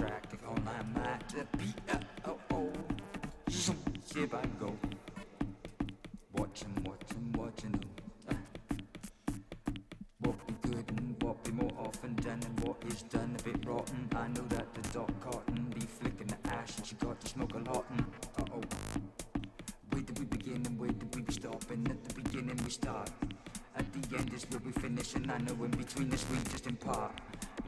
like on my mind beat up, oh oh. Zoom, here I go. Watching, watching, watching. Uh. What be good and what be more often done and what is done a bit rotten. I know that the dog cotton be flicking the ash and she got to smoke a lot. And uh oh. Where did we begin and where did we stop? And at the beginning we start. At the end is where we finish, and I know in between this we just impart.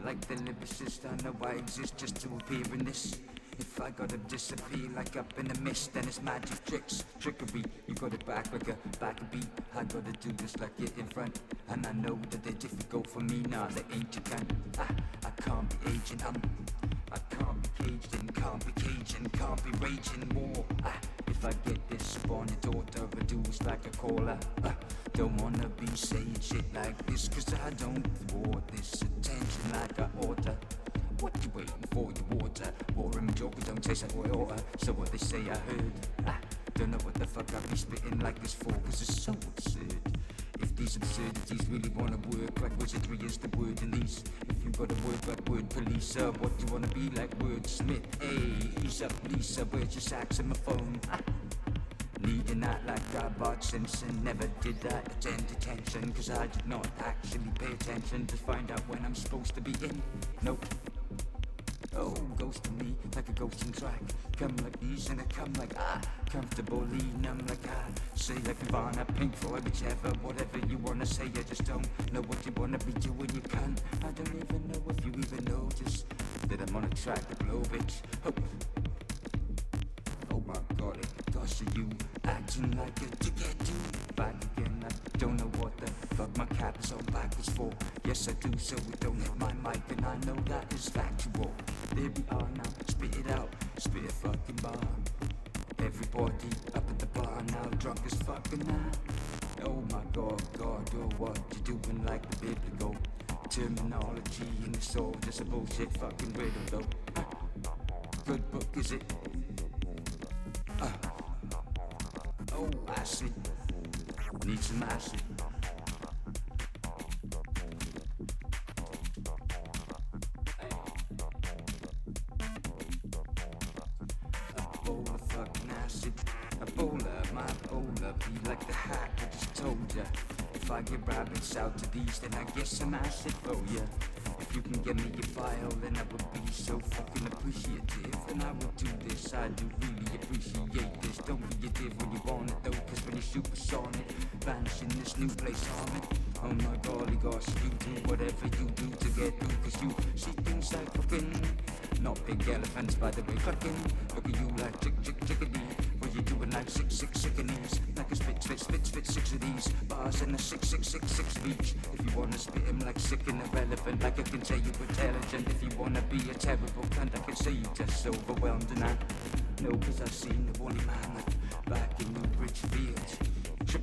Like the lyricist, I know I exist just to appear in this. If I gotta disappear like up in the mist, then it's magic tricks, trickery. You got it back like a back beat. I gotta do this like it in front, and I know that they're difficult for me now. They ain't you can. Ah, I can't be aging. I'm. I can't be caged and can't be caging, can't be raging more. Ah, if I get this the daughter, reduced like a caller. Ah, don't wanna be saying shit like this, cause I don't want this water. So what they say I heard. Ah, don't know what the fuck I be spitting like this for, cause it's so absurd. If these absurdities really wanna work like wizardry is the word in these. If you gotta work like word police, uh, what you wanna be like wordsmith? Hey, ease up, Lisa, where's your saxophone? Ah. Needing that like I Bart Simpson Never did that attend attention Cause I did not actually pay attention To find out when I'm supposed to be in Nope Oh, ghost to me like a ghost in track. Come like these and I come like ah, comfortably numb like ah. Say like Nirvana, Pink Floyd, whichever, whatever you wanna say. I just don't know what you wanna be doing. You can. I don't even know if you even notice that I'm on a track to blow, bitch. Oh. Oh my god, it gosh, you acting like a dickhead? Back again, I don't know what fuck my cap is on backwards for. Yes, I do, so we don't hit my mic, and I know that is factual. There we are now, spit it out, spit a fucking bar. Everybody up at the bar now, drunk as fucking now. Oh my god, god, oh what you doing like the biblical terminology in the soul? Just a bullshit fucking riddle though. Good book, is it? Uh. Oh, acid. Need some acid. A bowl of my bowl of be like the hack I just told ya. If I get rabbits out to these, then I get some acid for ya. If you can get me your file, then I would be so fucking appreciative. And I would do this, I do really appreciate this. Don't be a div when you want it though, cause when you're supersonic, vanish in this new place on it. Oh my golly gosh, you do whatever you do to get through, cause you see things like fucking. Not big elephants by the way, clucking. Look at you like chick chick chickadee. What you doing like six six sickenees? Like a spit spit spit spit six of these bars and a six six six six of. If you wanna spit 'em like sick and irrelevant, like I can say you intelligent. If you wanna be a terrible cunt, I can say you just overwhelmed and I know cause I've seen the one man like back in Newbridge Fields.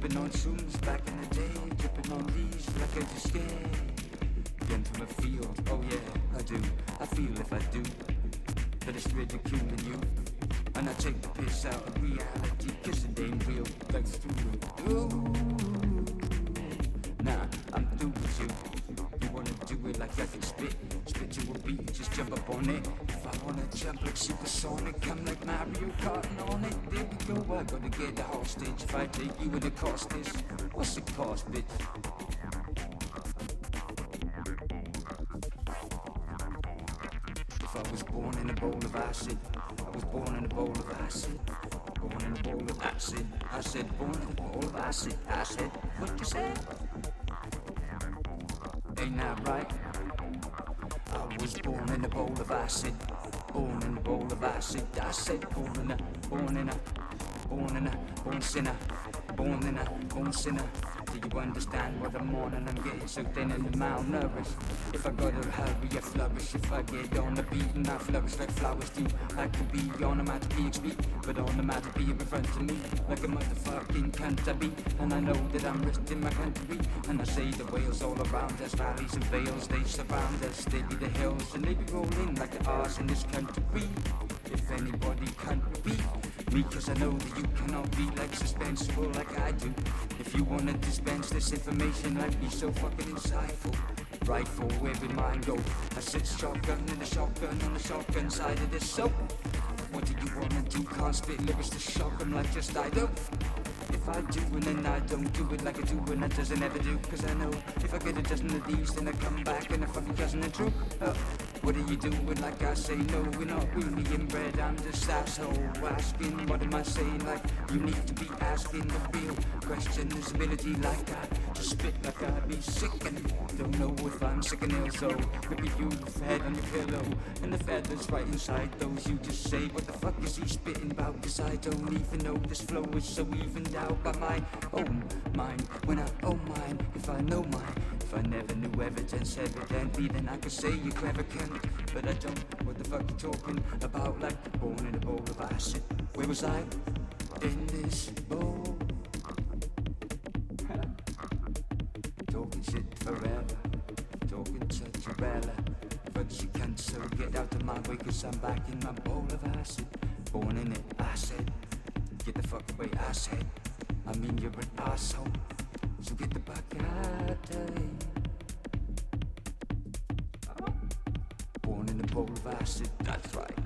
Tripping on shrooms back in the day, tripping on these like I just scared. Again from a field, oh yeah, I do. I feel if I do that it's ridiculing you. And I take the piss out of reality, cause it ain't real, like through. Ooh. Nah, I'm through with you. You do it like I can spit, spit to a beat, just jump up on it. If I wanna jump like supersonic, come like Mario Kart on it. There we go, I gotta get the hostage. If I take you and it cost this, what's the cost, bitch? If I was born in a bowl of acid, I was born in a bowl of acid. Born in a bowl of acid. I said, born in a bowl of acid. I said, what you say? Ain't that right? I was born in a bowl of acid. Born in a bowl of acid. I said, born in a, born in a, born in a, born sinner. Born in a, born sinner. Do you understand what I'm on and I'm getting so thin and malnourished? If I gotta hurry, I flourish. If I get on the beat and I flourish like flowers do, I could be on a matter of PXB, but on the matter be in front of me like a motherfucking cunt I be. And I know that I'm resting my country, and I say the whales all around us, valleys and vales they surround us. They be the hills and they be rolling like the R's in this country. If anybody can't me, cause I know that you cannot be like suspenseful like I do. If you wanna dispense this information, I'd be so fucking insightful. Rifle, where did mine go? I sit shotgun in the shotgun on the shotgun side of this soap. What do you wanna do? Can't spit lyrics to shock 'em like just I do. If I do and then I don't do it like I do and that doesn't ever do Cause I know if I get a dozen of these then I come back and I fucking cousin and true uh, What are you doing? Like I say no we're not really inbred I'm just asshole asking. What am I saying? Like you need to be asking the real question. This ability like I just spit like I be sick and don't know if I'm sick and ill. So maybe you've head on your pillow and the feathers right inside those. You just say what the fuck is he spitting about? Cause I don't even know this flow is so evened out by my own mind. When I own mine if I know mine if I never knew evidence evidently then I could say you're clever cunt but I don't. What the fuck you talking about? Like born in a bowl of acid where was I in this bowl talking shit forever. Talking such a but you can't so get out of my way cause I'm back in my bowl of acid born in it acid get the fuck away acid I mean you're an asshole. So get the fuck out of acid, that's right.